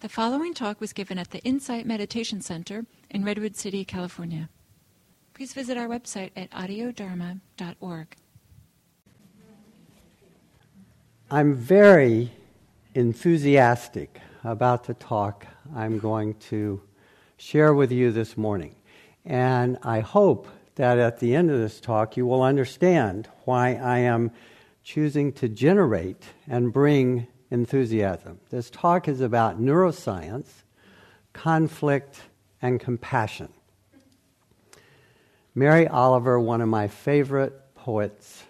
The following talk was given at the Insight Meditation Center in Redwood City, California. Please visit our website at audiodharma.org. I'm very enthusiastic about the talk I'm going to share with you this morning. And I hope that at the end of this talk you will understand why I am choosing to generate and bring enthusiasm. This talk is about neuroscience, conflict, and compassion. Mary Oliver, one of my favorite poets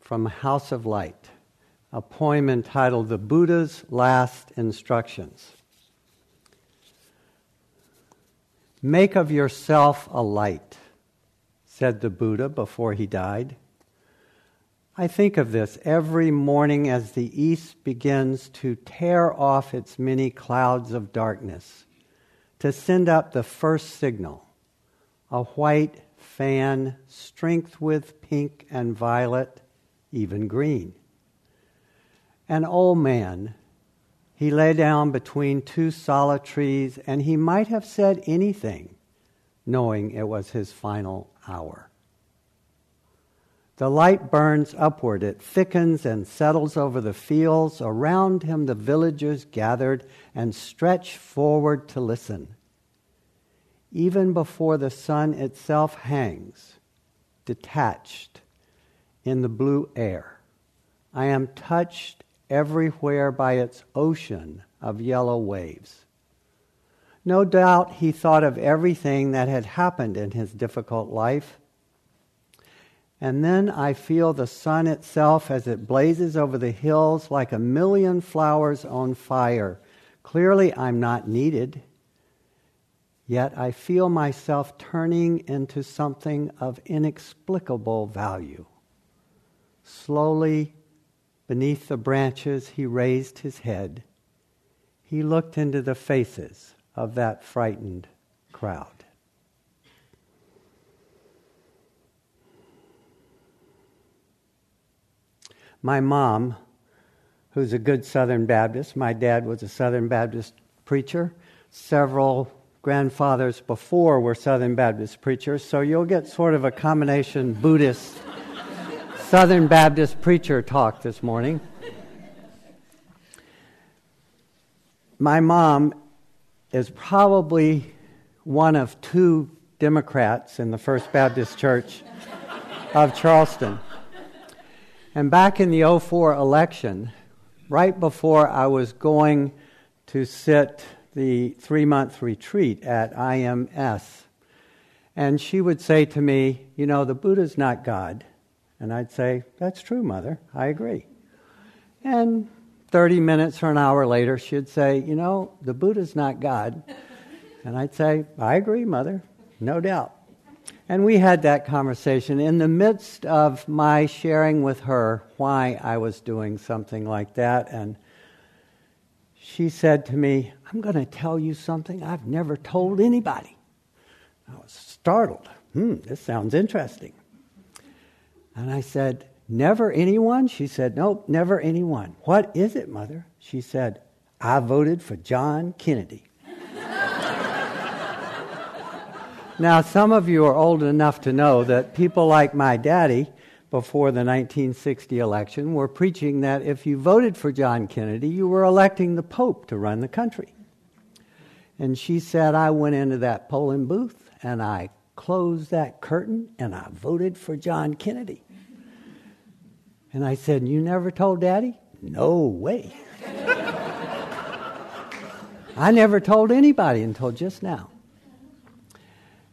from House of Light, a poem entitled The Buddha's Last Instructions. Make of yourself a light, said the Buddha before he died. I think of this every morning as the east begins to tear off its many clouds of darkness, to send up the first signal a white fan, strength with pink and violet, even green. An old man, he lay down between two solid trees, and he might have said anything, knowing it was his final hour. The light burns upward, it thickens and settles over the fields. Around him, the villagers gathered and stretch forward to listen. Even before the sun itself hangs, detached in the blue air, I am touched everywhere by its ocean of yellow waves. No doubt he thought of everything that had happened in his difficult life and then I feel the sun itself as it blazes over the hills like a million flowers on fire. Clearly, I'm not needed. Yet I feel myself turning into something of inexplicable value. Slowly, beneath the branches, he raised his head. He looked into the faces of that frightened crowd. My mom, who's a good Southern Baptist, my dad was a Southern Baptist preacher. Several grandfathers before were Southern Baptist preachers, so you'll get sort of a combination Buddhist Southern Baptist preacher talk this morning. My mom is probably one of two Democrats in the First Baptist Church of Charleston. And back in the 04 election, right before I was going to sit the three month retreat at IMS, and she would say to me, You know, the Buddha's not God. And I'd say, That's true, Mother. I agree. And 30 minutes or an hour later, she'd say, You know, the Buddha's not God. And I'd say, I agree, Mother. No doubt. And we had that conversation in the midst of my sharing with her why I was doing something like that. And she said to me, I'm going to tell you something I've never told anybody. I was startled. Hmm, this sounds interesting. And I said, Never anyone? She said, Nope, never anyone. What is it, Mother? She said, I voted for John Kennedy. Now, some of you are old enough to know that people like my daddy, before the 1960 election, were preaching that if you voted for John Kennedy, you were electing the Pope to run the country. And she said, I went into that polling booth and I closed that curtain and I voted for John Kennedy. And I said, You never told Daddy? No way. I never told anybody until just now.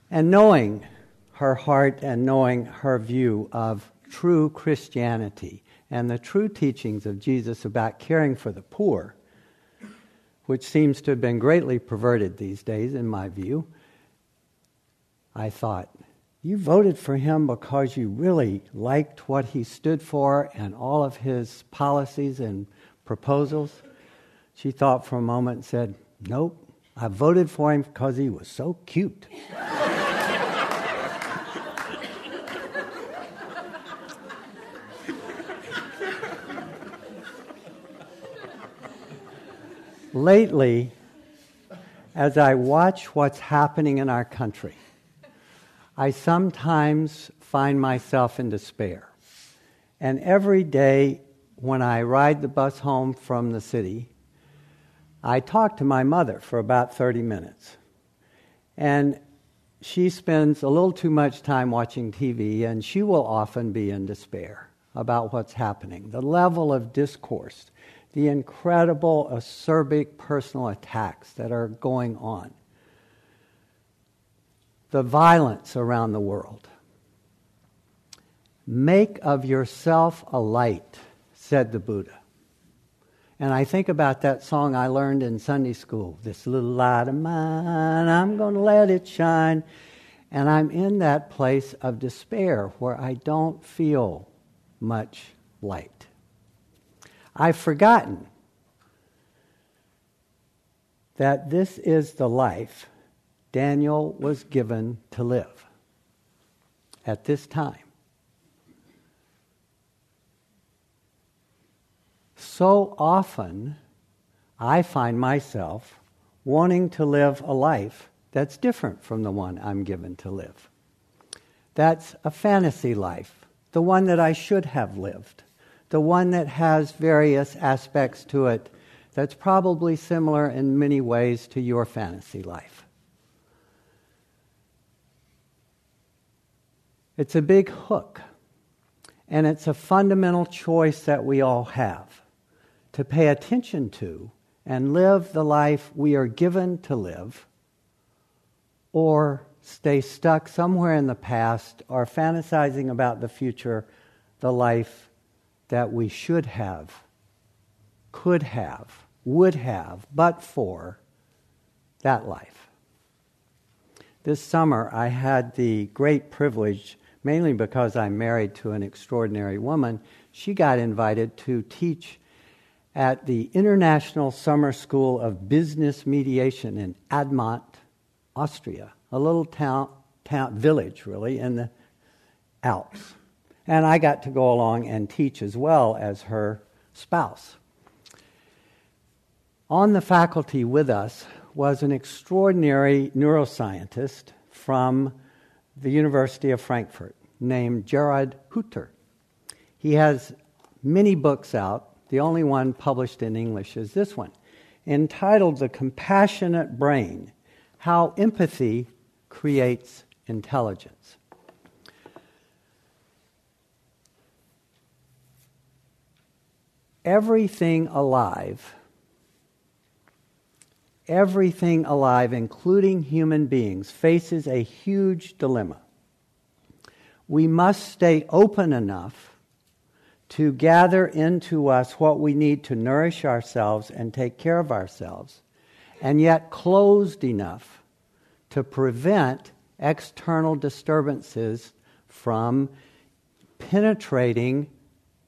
And knowing her heart and knowing her view of true Christianity and the true teachings of Jesus about caring for the poor, which seems to have been greatly perverted these days, in my view, I thought, you voted for him because you really liked what he stood for and all of his policies and proposals? She thought for a moment and said, Nope, I voted for him because he was so cute. Lately, as I watch what's happening in our country, I sometimes find myself in despair. And every day when I ride the bus home from the city, I talk to my mother for about 30 minutes. And she spends a little too much time watching TV, and she will often be in despair about what's happening. The level of discourse, the incredible acerbic personal attacks that are going on, the violence around the world. Make of yourself a light, said the Buddha. And I think about that song I learned in Sunday school this little light of mine, I'm going to let it shine. And I'm in that place of despair where I don't feel much light. I've forgotten that this is the life Daniel was given to live at this time. So often, I find myself wanting to live a life that's different from the one I'm given to live. That's a fantasy life, the one that I should have lived, the one that has various aspects to it that's probably similar in many ways to your fantasy life. It's a big hook, and it's a fundamental choice that we all have to pay attention to and live the life we are given to live, or stay stuck somewhere in the past or fantasizing about the future, the life that we should have, could have, would have, but for that life. This summer, I had the great privilege, mainly because I'm married to an extraordinary woman, she got invited to teach at the International Summer School of Business Mediation in Admont, Austria, a little town, town village really in the Alps. And I got to go along and teach as well as her spouse. On the faculty with us was an extraordinary neuroscientist from the University of Frankfurt named Gerard Hüther. He has many books out, the only one published in English is this one, entitled The Compassionate Brain How Empathy Creates Intelligence. Everything alive, everything alive, including human beings, faces a huge dilemma. We must stay open enough to gather into us what we need to nourish ourselves and take care of ourselves, and yet closed enough to prevent external disturbances from penetrating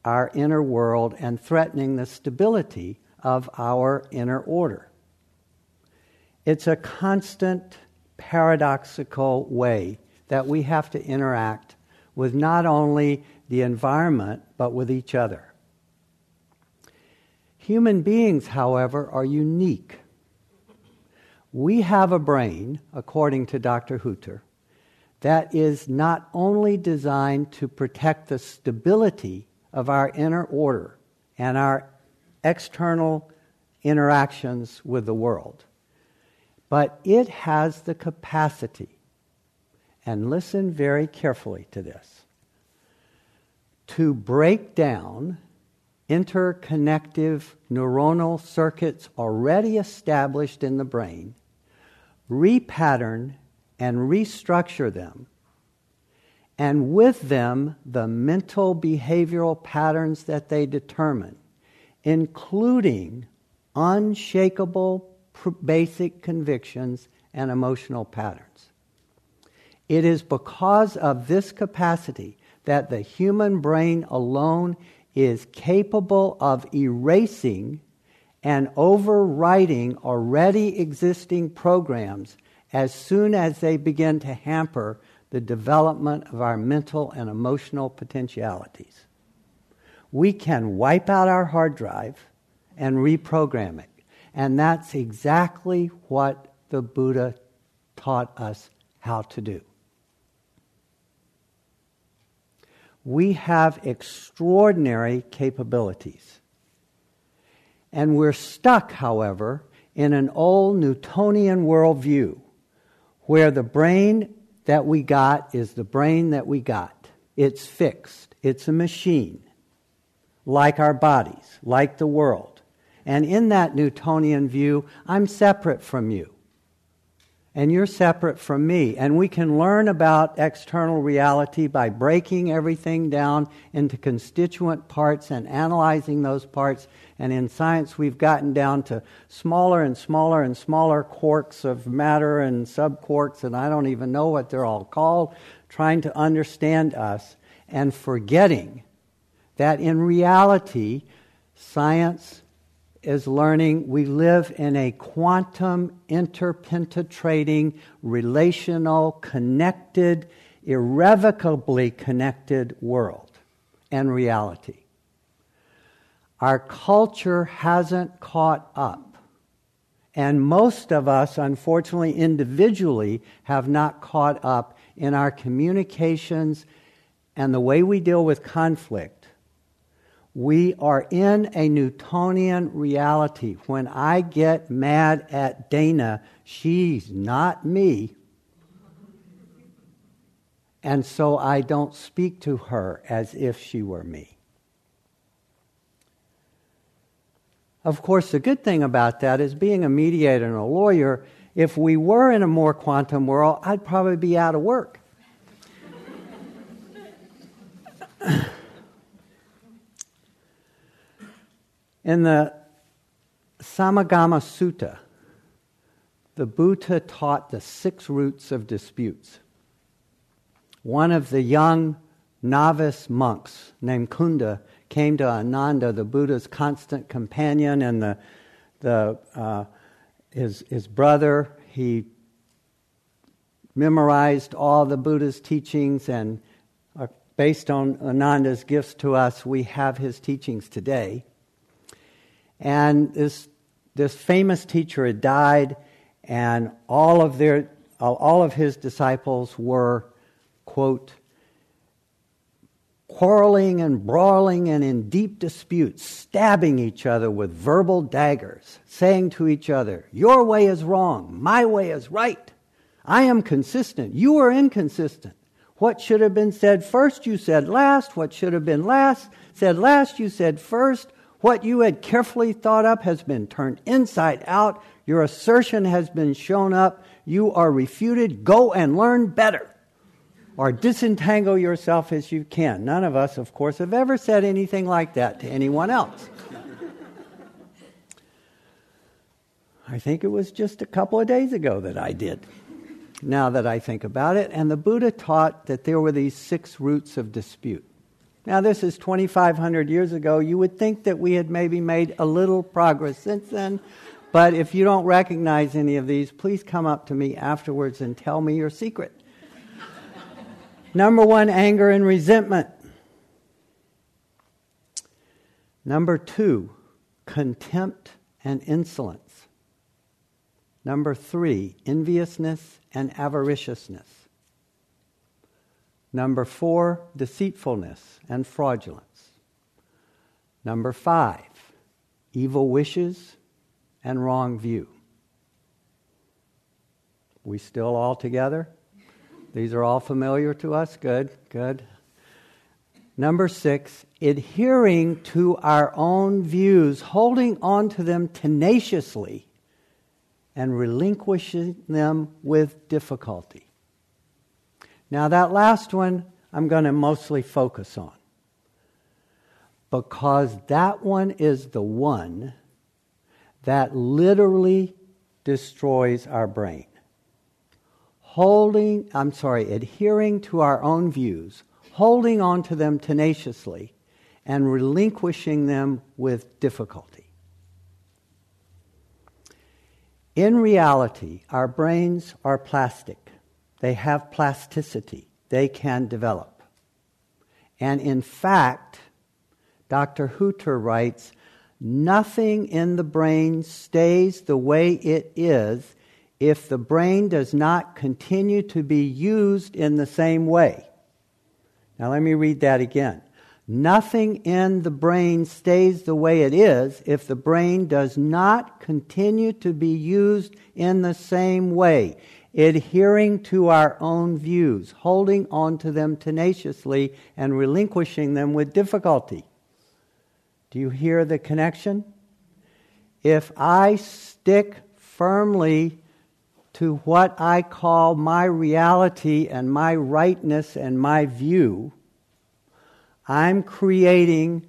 our inner world and threatening the stability of our inner order. It's a constant paradoxical way that we have to interact with not only the environment, but with each other. Human beings, however, are unique. We have a brain, according to Dr. Hüther, that is not only designed to protect the stability of our inner order and our external interactions with the world, but it has the capacity, and listen very carefully to this to break down interconnective neuronal circuits already established in the brain, repattern and restructure them, and with them the mental behavioral patterns that they determine, including unshakable basic convictions and emotional patterns. It is because of this capacity that the human brain alone is capable of erasing and overwriting already existing programs as soon as they begin to hamper the development of our mental and emotional potentialities. We can wipe out our hard drive and reprogram it. And that's exactly what the Buddha taught us how to do. We have extraordinary capabilities. And we're stuck, however, in an old Newtonian worldview where the brain that we got is the brain that we got. It's fixed, it's a machine, like our bodies, like the world. And in that Newtonian view, I'm separate from you and you're separate from me. And we can learn about external reality by breaking everything down into constituent parts and analyzing those parts. And in science, we've gotten down to smaller and smaller and smaller quarks of matter and subquarks, and I don't even know what they're all called, trying to understand us and forgetting that in reality, science is learning we live in a quantum, interpenetrating, relational, connected, irrevocably connected world and reality. Our culture hasn't caught up. And most of us, unfortunately, individually, have not caught up in our communications and the way we deal with conflict we are in a Newtonian reality. When I get mad at Dana, she's not me. And so I don't speak to her as if she were me. Of course, the good thing about that is being a mediator and a lawyer, if we were in a more quantum world, I'd probably be out of work. In the Samagama Sutta, the Buddha taught the six roots of disputes. One of the young novice monks named Kunda came to Ananda, the Buddha's constant companion and the, the, uh, his, his brother. He memorized all the Buddha's teachings, and uh, based on Ananda's gifts to us, we have his teachings today. And this, this famous teacher had died, and all of, their, all of his disciples were, quote, quarreling and brawling and in deep disputes, stabbing each other with verbal daggers, saying to each other, Your way is wrong, my way is right. I am consistent, you are inconsistent. What should have been said first, you said last. What should have been last, said last, you said first. What you had carefully thought up has been turned inside out. Your assertion has been shown up. You are refuted. Go and learn better. Or disentangle yourself as you can. None of us, of course, have ever said anything like that to anyone else. I think it was just a couple of days ago that I did, now that I think about it. And the Buddha taught that there were these six roots of dispute. Now, this is 2,500 years ago. You would think that we had maybe made a little progress since then. But if you don't recognize any of these, please come up to me afterwards and tell me your secret. Number one, anger and resentment. Number two, contempt and insolence. Number three, enviousness and avariciousness. Number four, deceitfulness and fraudulence. Number five, evil wishes and wrong view. We still all together? These are all familiar to us? Good, good. Number six, adhering to our own views, holding on to them tenaciously, and relinquishing them with difficulty. Now, that last one I'm going to mostly focus on because that one is the one that literally destroys our brain. Holding, I'm sorry, adhering to our own views, holding on to them tenaciously, and relinquishing them with difficulty. In reality, our brains are plastic. They have plasticity, they can develop. And in fact, Dr. Hüther writes nothing in the brain stays the way it is if the brain does not continue to be used in the same way. Now, let me read that again. Nothing in the brain stays the way it is if the brain does not continue to be used in the same way, adhering to our own views, holding on to them tenaciously, and relinquishing them with difficulty. Do you hear the connection? If I stick firmly to what I call my reality and my rightness and my view, I'm creating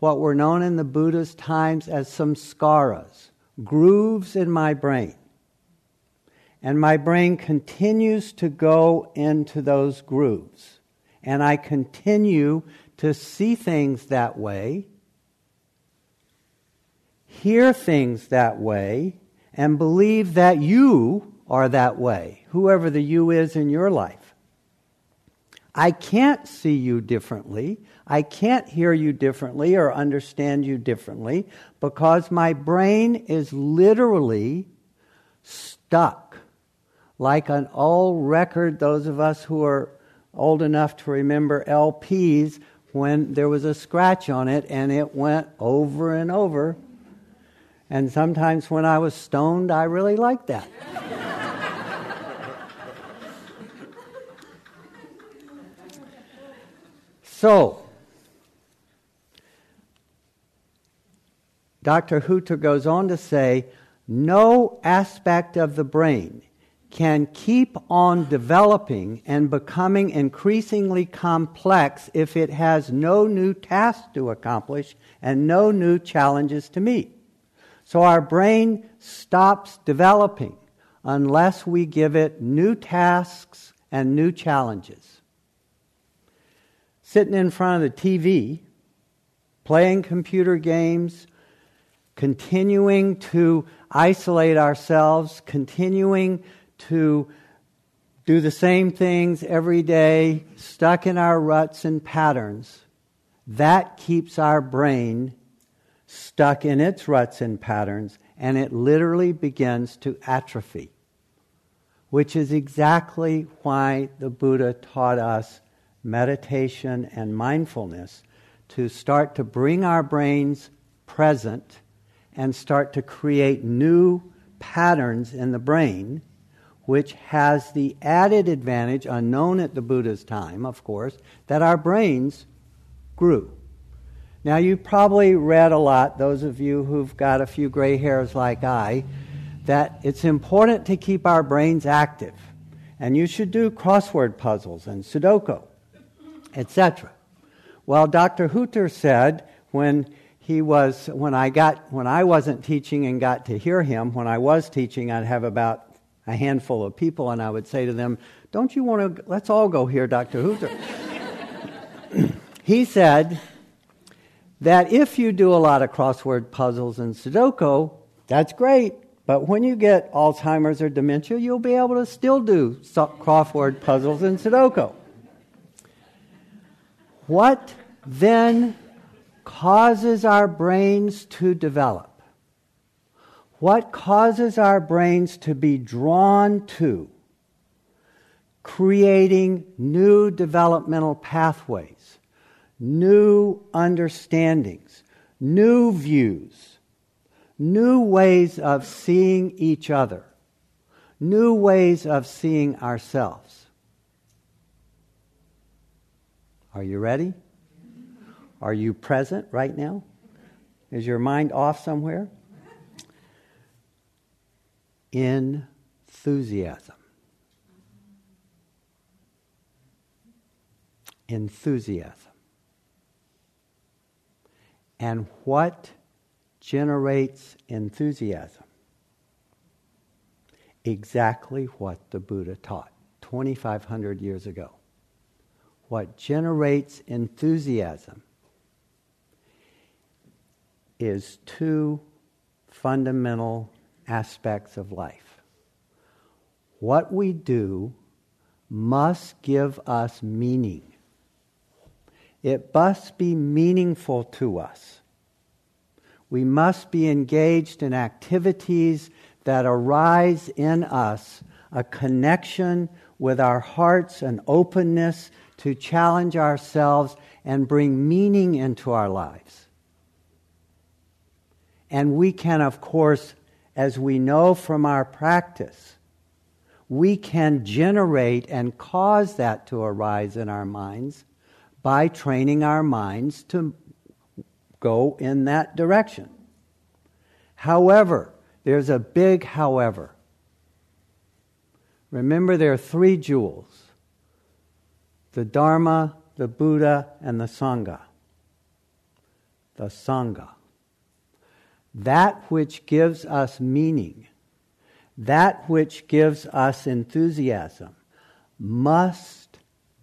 what were known in the Buddha's times as samskaras, grooves in my brain. And my brain continues to go into those grooves. And I continue to see things that way, hear things that way, and believe that you are that way, whoever the you is in your life. I can't see you differently. I can't hear you differently or understand you differently because my brain is literally stuck like an old record. Those of us who are old enough to remember LPs when there was a scratch on it and it went over and over. And sometimes when I was stoned, I really liked that. So, Dr. Hüther goes on to say no aspect of the brain can keep on developing and becoming increasingly complex if it has no new tasks to accomplish and no new challenges to meet. So our brain stops developing unless we give it new tasks and new challenges. Sitting in front of the TV, playing computer games, continuing to isolate ourselves, continuing to do the same things every day, stuck in our ruts and patterns, that keeps our brain stuck in its ruts and patterns, and it literally begins to atrophy, which is exactly why the Buddha taught us meditation, and mindfulness to start to bring our brains present and start to create new patterns in the brain, which has the added advantage, unknown at the Buddha's time, of course, that our brains grew. Now, you probably read a lot, those of you who've got a few gray hairs like I, that it's important to keep our brains active. And you should do crossword puzzles and Sudoku etc. Well, Dr. Hüther said when he was when I got when I wasn't teaching and got to hear him, when I was teaching, I'd have about a handful of people, and I would say to them, "Don't you want to? Let's all go hear Dr. Hüther." he said that if you do a lot of crossword puzzles and Sudoku, that's great. But when you get Alzheimer's or dementia, you'll be able to still do crossword puzzles and Sudoku. What then causes our brains to develop? What causes our brains to be drawn to creating new developmental pathways, new understandings, new views, new ways of seeing each other, new ways of seeing ourselves? Are you ready? Are you present right now? Is your mind off somewhere? Enthusiasm. Enthusiasm. And what generates enthusiasm? Exactly what the Buddha taught 2,500 years ago what generates enthusiasm is two fundamental aspects of life. What we do must give us meaning. It must be meaningful to us. We must be engaged in activities that arise in us a connection with our hearts and openness to challenge ourselves and bring meaning into our lives. And we can, of course, as we know from our practice, we can generate and cause that to arise in our minds by training our minds to go in that direction. However, there's a big however. Remember, there are three jewels the Dharma, the Buddha, and the Sangha. The Sangha. That which gives us meaning, that which gives us enthusiasm, must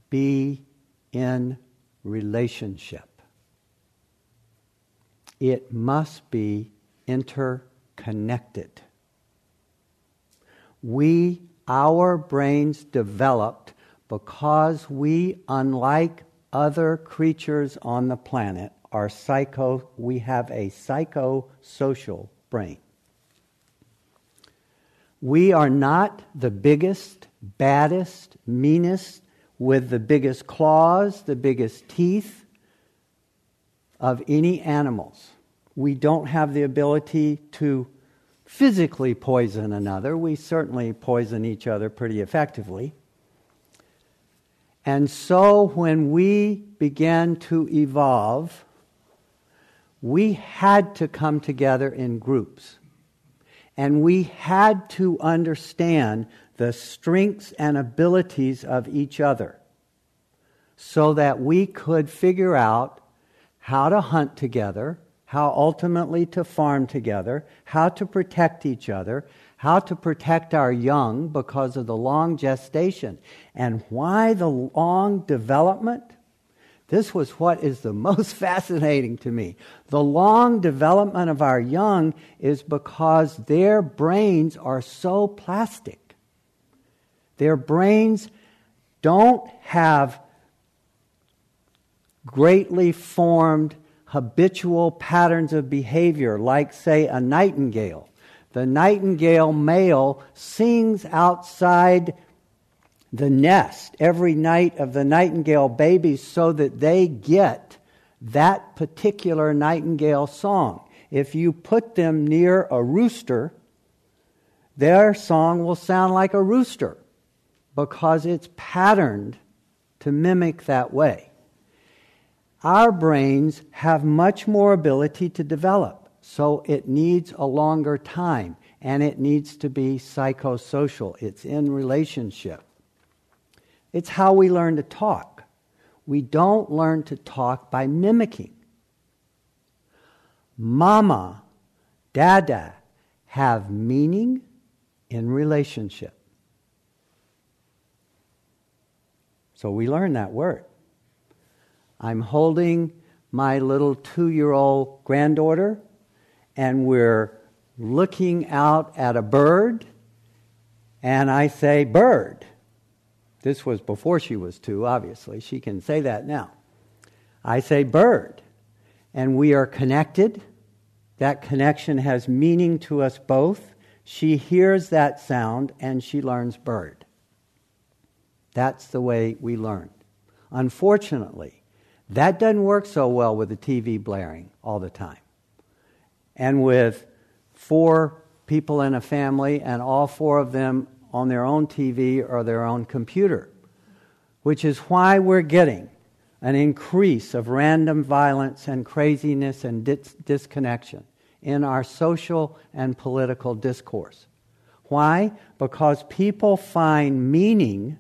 be in relationship. It must be interconnected. We, our brains developed because we, unlike other creatures on the planet, are psycho, we have a psychosocial brain. We are not the biggest, baddest, meanest, with the biggest claws, the biggest teeth of any animals. We don't have the ability to physically poison another. We certainly poison each other pretty effectively. And so when we began to evolve, we had to come together in groups. And we had to understand the strengths and abilities of each other so that we could figure out how to hunt together, how ultimately to farm together, how to protect each other, how to protect our young because of the long gestation. And why the long development? This was what is the most fascinating to me. The long development of our young is because their brains are so plastic. Their brains don't have greatly formed habitual patterns of behavior, like, say, a nightingale the nightingale male sings outside the nest every night of the nightingale babies so that they get that particular nightingale song. If you put them near a rooster, their song will sound like a rooster because it's patterned to mimic that way. Our brains have much more ability to develop. So it needs a longer time and it needs to be psychosocial. It's in relationship. It's how we learn to talk. We don't learn to talk by mimicking. Mama, dada have meaning in relationship. So we learn that word. I'm holding my little two year old granddaughter and we're looking out at a bird, and I say, Bird. This was before she was two, obviously. She can say that now. I say, Bird. And we are connected. That connection has meaning to us both. She hears that sound and she learns bird. That's the way we learn. Unfortunately, that doesn't work so well with the TV blaring all the time and with four people in a family and all four of them on their own TV or their own computer, which is why we're getting an increase of random violence and craziness and dis- disconnection in our social and political discourse. Why? Because people find meaning,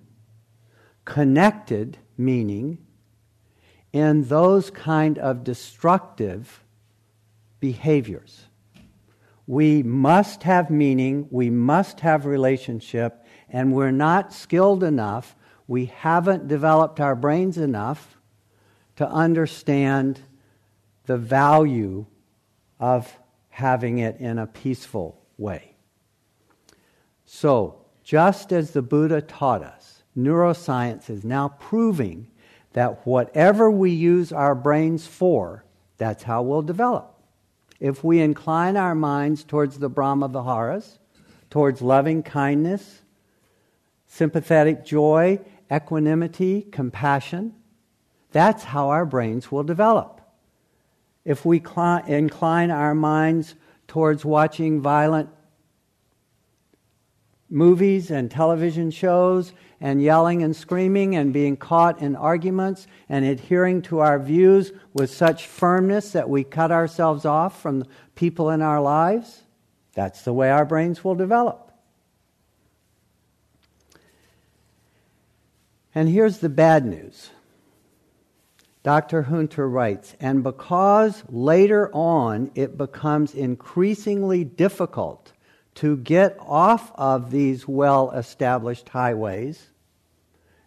connected meaning, in those kind of destructive behaviors. We must have meaning, we must have relationship, and we're not skilled enough, we haven't developed our brains enough to understand the value of having it in a peaceful way. So, just as the Buddha taught us, neuroscience is now proving that whatever we use our brains for, that's how we'll develop if we incline our minds towards the Brahma Viharas, towards loving kindness, sympathetic joy, equanimity, compassion. That's how our brains will develop. If we incline our minds towards watching violent movies and television shows and yelling and screaming and being caught in arguments and adhering to our views with such firmness that we cut ourselves off from the people in our lives, that's the way our brains will develop. And here's the bad news. Dr. Hunter writes, and because later on it becomes increasingly difficult to get off of these well established highways,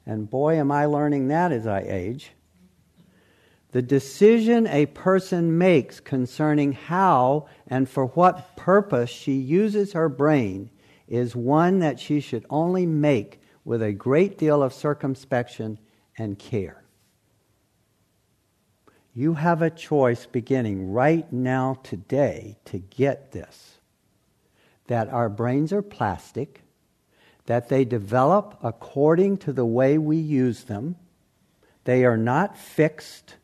and boy, am I learning that as I age. The decision a person makes concerning how and for what purpose she uses her brain is one that she should only make with a great deal of circumspection and care. You have a choice beginning right now, today, to get this that our brains are plastic, that they develop according to the way we use them, they are not fixed,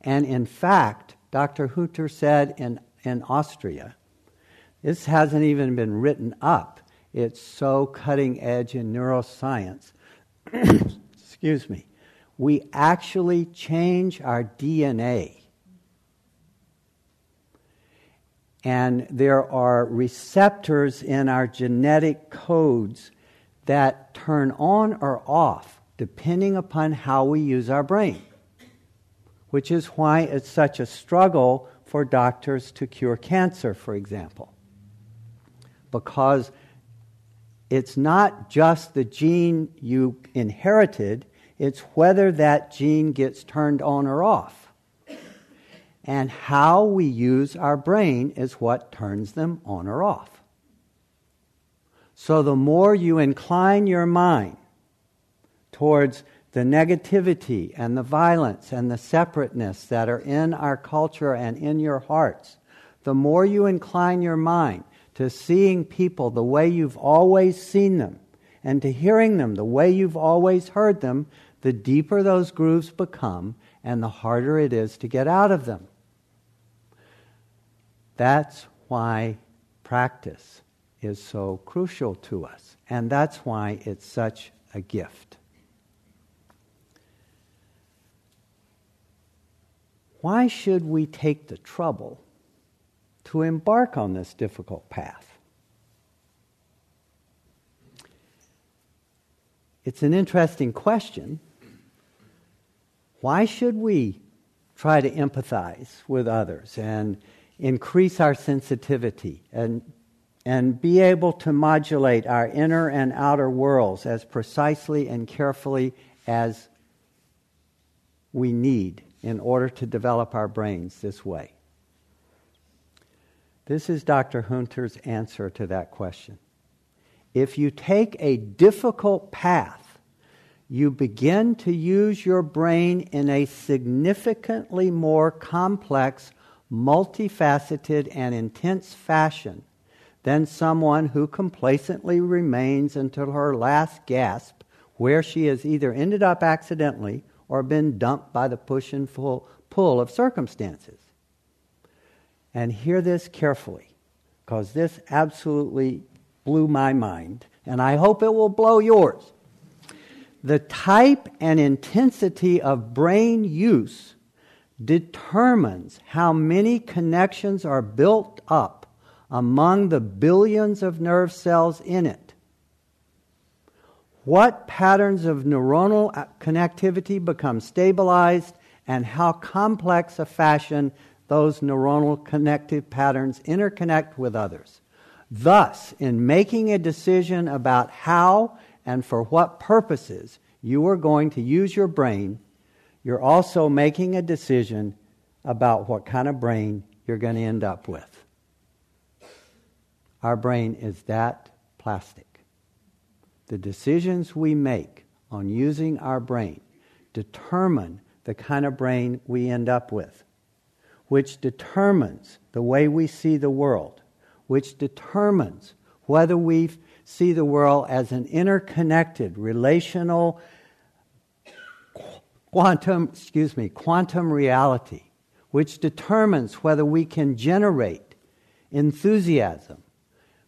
and in fact, Dr. Hunter said in, in Austria, this hasn't even been written up. It's so cutting edge in neuroscience. Excuse me. We actually change our DNA And there are receptors in our genetic codes that turn on or off depending upon how we use our brain, which is why it's such a struggle for doctors to cure cancer, for example. Because it's not just the gene you inherited, it's whether that gene gets turned on or off and how we use our brain is what turns them on or off. So the more you incline your mind towards the negativity and the violence and the separateness that are in our culture and in your hearts, the more you incline your mind to seeing people the way you've always seen them and to hearing them the way you've always heard them, the deeper those grooves become and the harder it is to get out of them. That's why practice is so crucial to us, and that's why it's such a gift. Why should we take the trouble to embark on this difficult path? It's an interesting question. Why should we try to empathize with others and increase our sensitivity and, and be able to modulate our inner and outer worlds as precisely and carefully as we need in order to develop our brains this way? This is Dr. Hunter's answer to that question. If you take a difficult path, you begin to use your brain in a significantly more complex multifaceted and intense fashion than someone who complacently remains until her last gasp, where she has either ended up accidentally or been dumped by the push and pull, pull of circumstances. And hear this carefully, because this absolutely blew my mind, and I hope it will blow yours. The type and intensity of brain use determines how many connections are built up among the billions of nerve cells in it. What patterns of neuronal connectivity become stabilized, and how complex a fashion those neuronal connective patterns interconnect with others. Thus, in making a decision about how and for what purposes you are going to use your brain, you're also making a decision about what kind of brain you're going to end up with. Our brain is that plastic. The decisions we make on using our brain determine the kind of brain we end up with, which determines the way we see the world, which determines whether we see the world as an interconnected, relational, quantum, excuse me, quantum reality, which determines whether we can generate enthusiasm,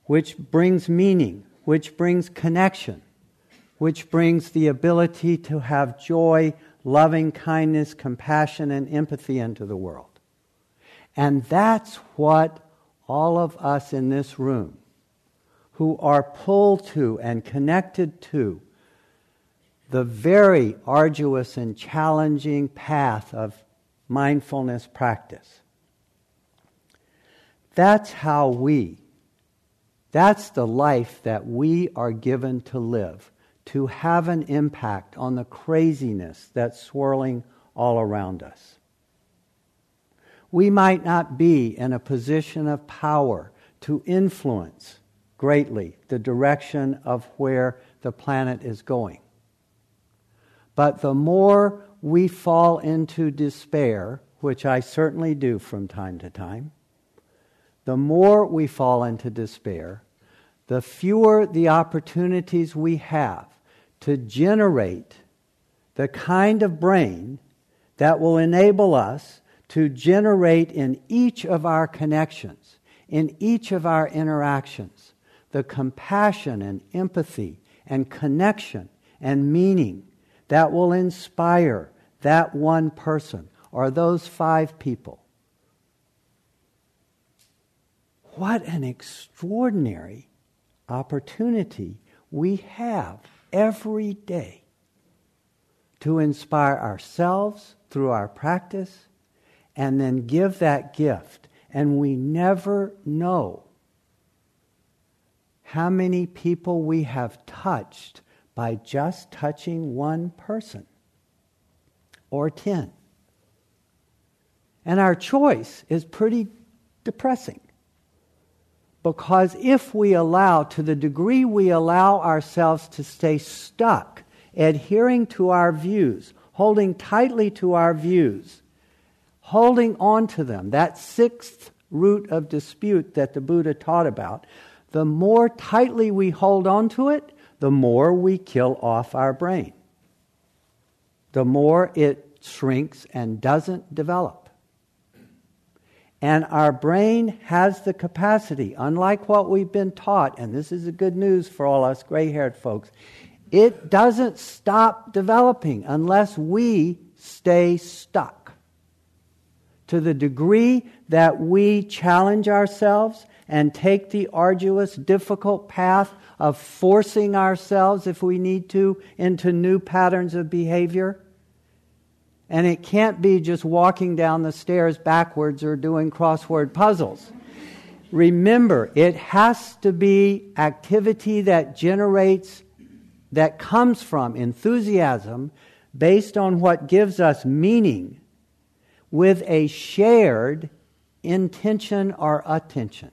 which brings meaning, which brings connection, which brings the ability to have joy, loving kindness, compassion, and empathy into the world. And that's what all of us in this room who are pulled to and connected to the very arduous and challenging path of mindfulness practice. That's how we, that's the life that we are given to live, to have an impact on the craziness that's swirling all around us. We might not be in a position of power to influence greatly the direction of where the planet is going. But the more we fall into despair, which I certainly do from time to time, the more we fall into despair, the fewer the opportunities we have to generate the kind of brain that will enable us to generate in each of our connections, in each of our interactions, the compassion and empathy and connection and meaning that will inspire that one person or those five people. What an extraordinary opportunity we have every day to inspire ourselves through our practice and then give that gift. And we never know how many people we have touched by just touching one person or 10. And our choice is pretty depressing. Because if we allow, to the degree we allow ourselves to stay stuck, adhering to our views, holding tightly to our views, holding on to them, that sixth root of dispute that the Buddha taught about, the more tightly we hold on to it, the more we kill off our brain. The more it shrinks and doesn't develop. And our brain has the capacity, unlike what we've been taught, and this is the good news for all us gray haired folks, it doesn't stop developing unless we stay stuck. To the degree that we challenge ourselves and take the arduous, difficult path of forcing ourselves, if we need to, into new patterns of behavior, and it can't be just walking down the stairs backwards or doing crossword puzzles. Remember, it has to be activity that generates, that comes from enthusiasm based on what gives us meaning with a shared intention or attention.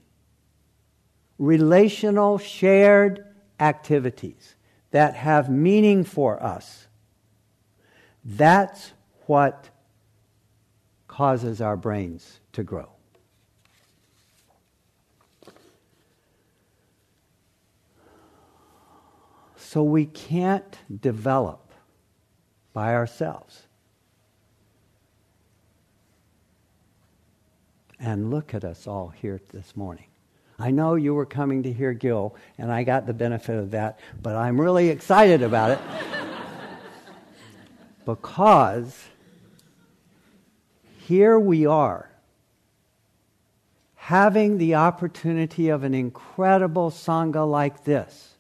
Relational, shared activities that have meaning for us. That's what causes our brains to grow. So we can't develop by ourselves. And look at us all here this morning. I know you were coming to hear Gil, and I got the benefit of that, but I'm really excited about it because here we are, having the opportunity of an incredible Sangha like this.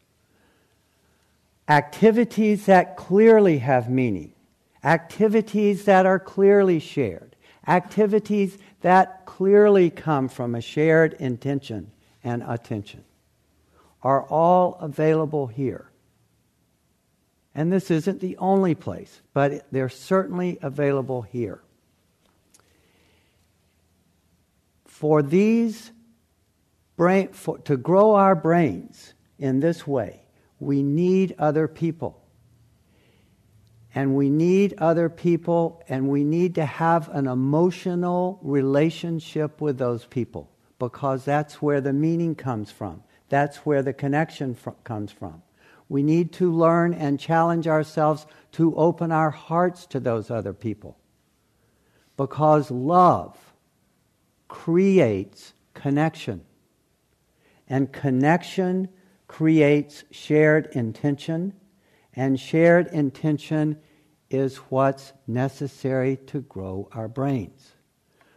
Activities that clearly have meaning, activities that are clearly shared, activities that clearly come from a shared intention and attention are all available here. And this isn't the only place, but they're certainly available here. for these brain, for, to grow our brains in this way, we need other people. And we need other people, and we need to have an emotional relationship with those people because that's where the meaning comes from. That's where the connection fr- comes from. We need to learn and challenge ourselves to open our hearts to those other people. Because love creates connection. And connection creates shared intention, and shared intention is what's necessary to grow our brains.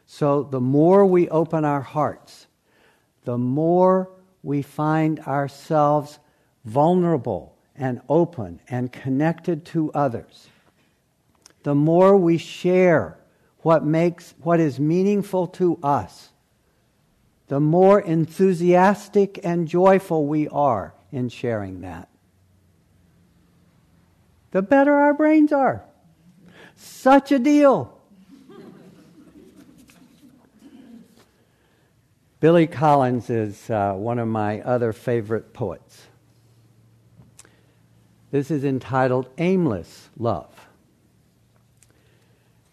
So the more we open our hearts, the more we find ourselves vulnerable and open and connected to others. The more we share what makes what is meaningful to us, the more enthusiastic and joyful we are in sharing that. The better our brains are. Such a deal. Billy Collins is uh, one of my other favorite poets. This is entitled Aimless Love.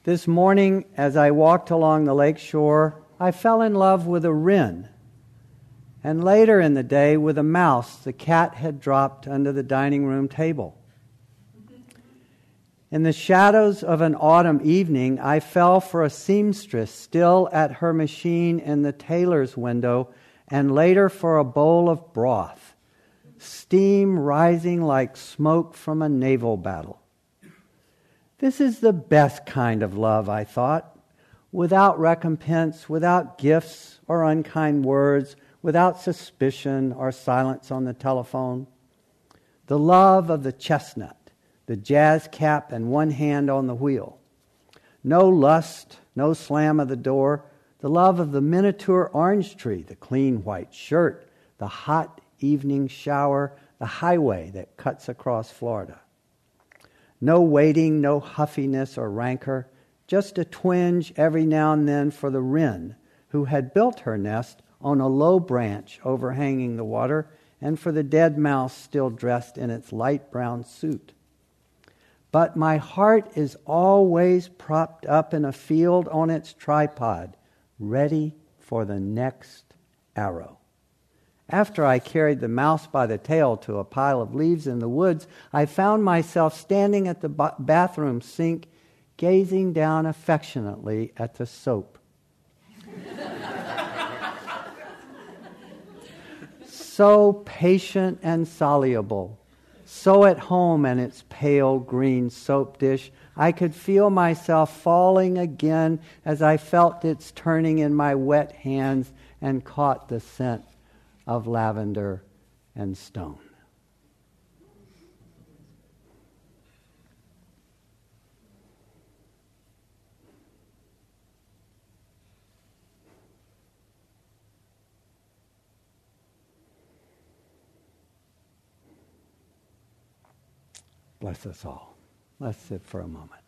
This morning, as I walked along the lake shore, I fell in love with a wren, and later in the day with a mouse the cat had dropped under the dining room table. In the shadows of an autumn evening, I fell for a seamstress still at her machine in the tailor's window, and later for a bowl of broth, steam rising like smoke from a naval battle. This is the best kind of love, I thought, without recompense, without gifts or unkind words, without suspicion or silence on the telephone. The love of the chestnut the jazz cap and one hand on the wheel. No lust, no slam of the door, the love of the miniature orange tree, the clean white shirt, the hot evening shower, the highway that cuts across Florida. No waiting, no huffiness or rancor, just a twinge every now and then for the wren who had built her nest on a low branch overhanging the water, and for the dead mouse still dressed in its light brown suit but my heart is always propped up in a field on its tripod, ready for the next arrow. After I carried the mouse by the tail to a pile of leaves in the woods, I found myself standing at the bathroom sink, gazing down affectionately at the soap. so patient and soluble so at home in its pale green soap dish, I could feel myself falling again as I felt its turning in my wet hands and caught the scent of lavender and stone. Bless us all. Let's sit for a moment.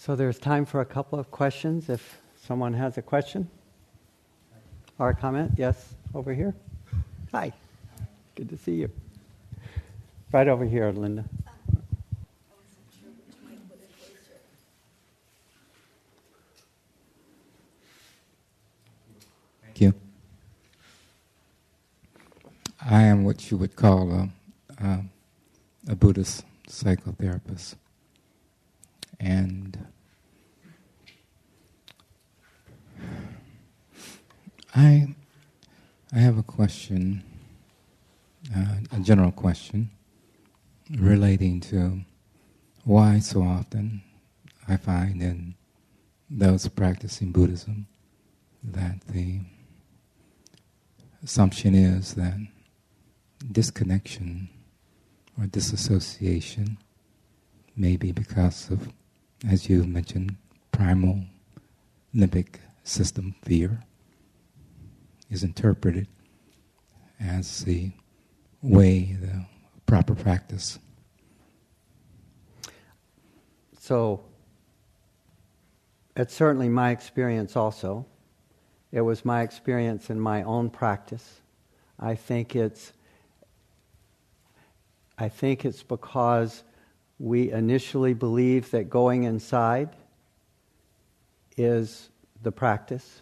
So there's time for a couple of questions if someone has a question or a comment. Yes, over here. Hi. Good to see you. Right over here, Linda. Thank you. I am what you would call a, a, a Buddhist psychotherapist. And I, I have a question, uh, a general question, relating to why so often I find in those practicing Buddhism that the assumption is that disconnection or disassociation may be because of, as you mentioned, primal limbic system fear is interpreted as the way, the proper practice. So, it's certainly my experience also. It was my experience in my own practice. I think it's I think it's because we initially believe that going inside is the practice.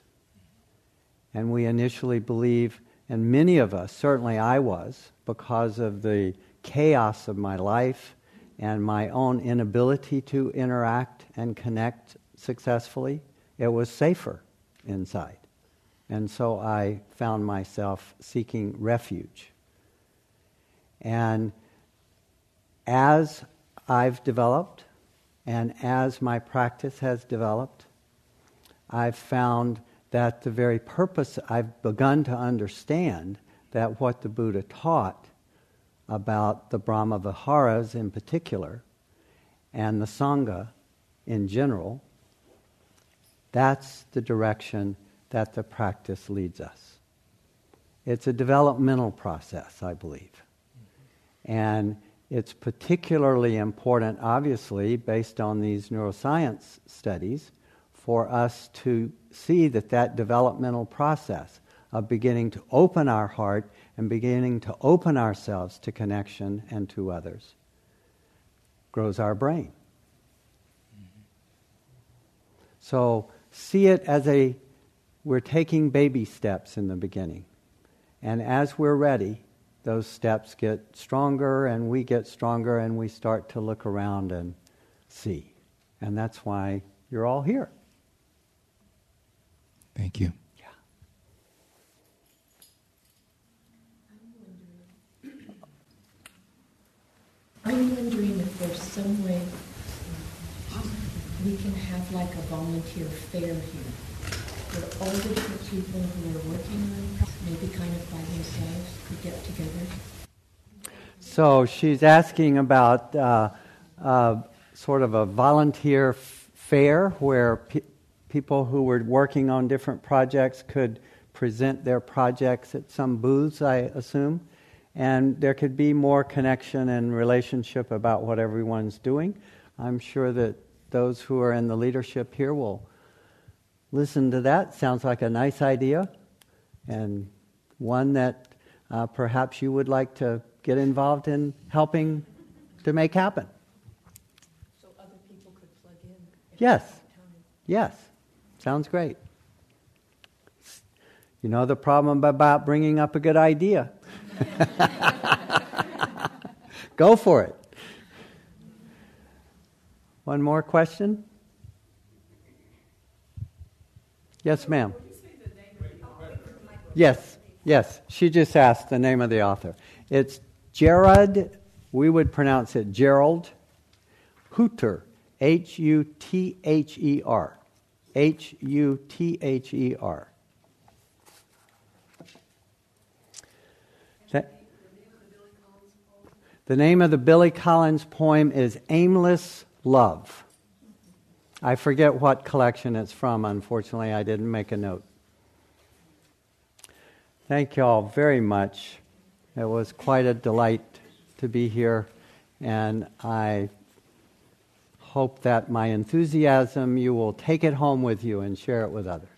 And we initially believe, and many of us, certainly I was, because of the chaos of my life and my own inability to interact and connect successfully, it was safer inside. And so I found myself seeking refuge. And as I've developed and as my practice has developed, I've found that the very purpose, I've begun to understand that what the Buddha taught about the Brahma Viharas in particular and the Sangha in general, that's the direction that the practice leads us. It's a developmental process, I believe. And it's particularly important, obviously, based on these neuroscience studies, for us to see that that developmental process of beginning to open our heart and beginning to open ourselves to connection and to others grows our brain. So see it as a we're taking baby steps in the beginning. And as we're ready, those steps get stronger and we get stronger and we start to look around and see. And that's why you're all here. Thank you. Yeah. I'm wondering if there's some way we can have like a volunteer fair here where all the different people who are working on maybe kind of by themselves could get together. So she's asking about uh, uh, sort of a volunteer f- fair where pe- people who were working on different projects could present their projects at some booths, I assume, and there could be more connection and relationship about what everyone's doing. I'm sure that those who are in the leadership here will listen to that. Sounds like a nice idea and one that uh, perhaps you would like to get involved in helping to make happen. So other people could plug in. Yes. Yes. Sounds great. You know the problem about bringing up a good idea. Go for it. One more question? Yes, ma'am. Yes, yes. She just asked the name of the author. It's Gerard, we would pronounce it Gerald Hüther, H U T H E R. H U T H E R. The name of the Billy Collins poem is Aimless Love. I forget what collection it's from, unfortunately, I didn't make a note. Thank you all very much. It was quite a delight to be here, and I hope that my enthusiasm, you will take it home with you and share it with others.